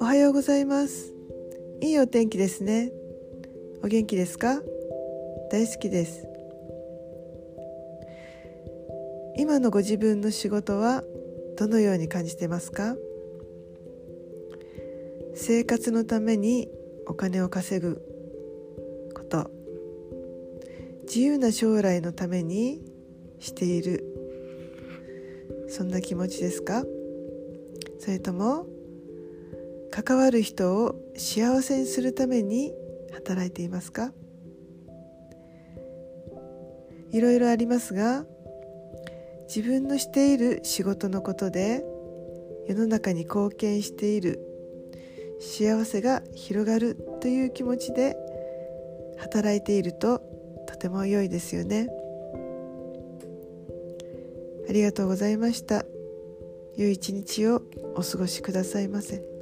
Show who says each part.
Speaker 1: おはようございます。いいお天気ですね。お元気ですか？大好きです。今のご自分の仕事はどのように感じてますか？生活のためにお金を稼ぐこと。自由な将来のためにしている。そんな気持ちですか？それとも関わる人を幸せにするために働いていますか？いろいろありますが自分のしている仕事のことで世の中に貢献している幸せが広がるという気持ちで働いているととても良いですよね。ありがとうございました良い一日をお過ごしくださいませ。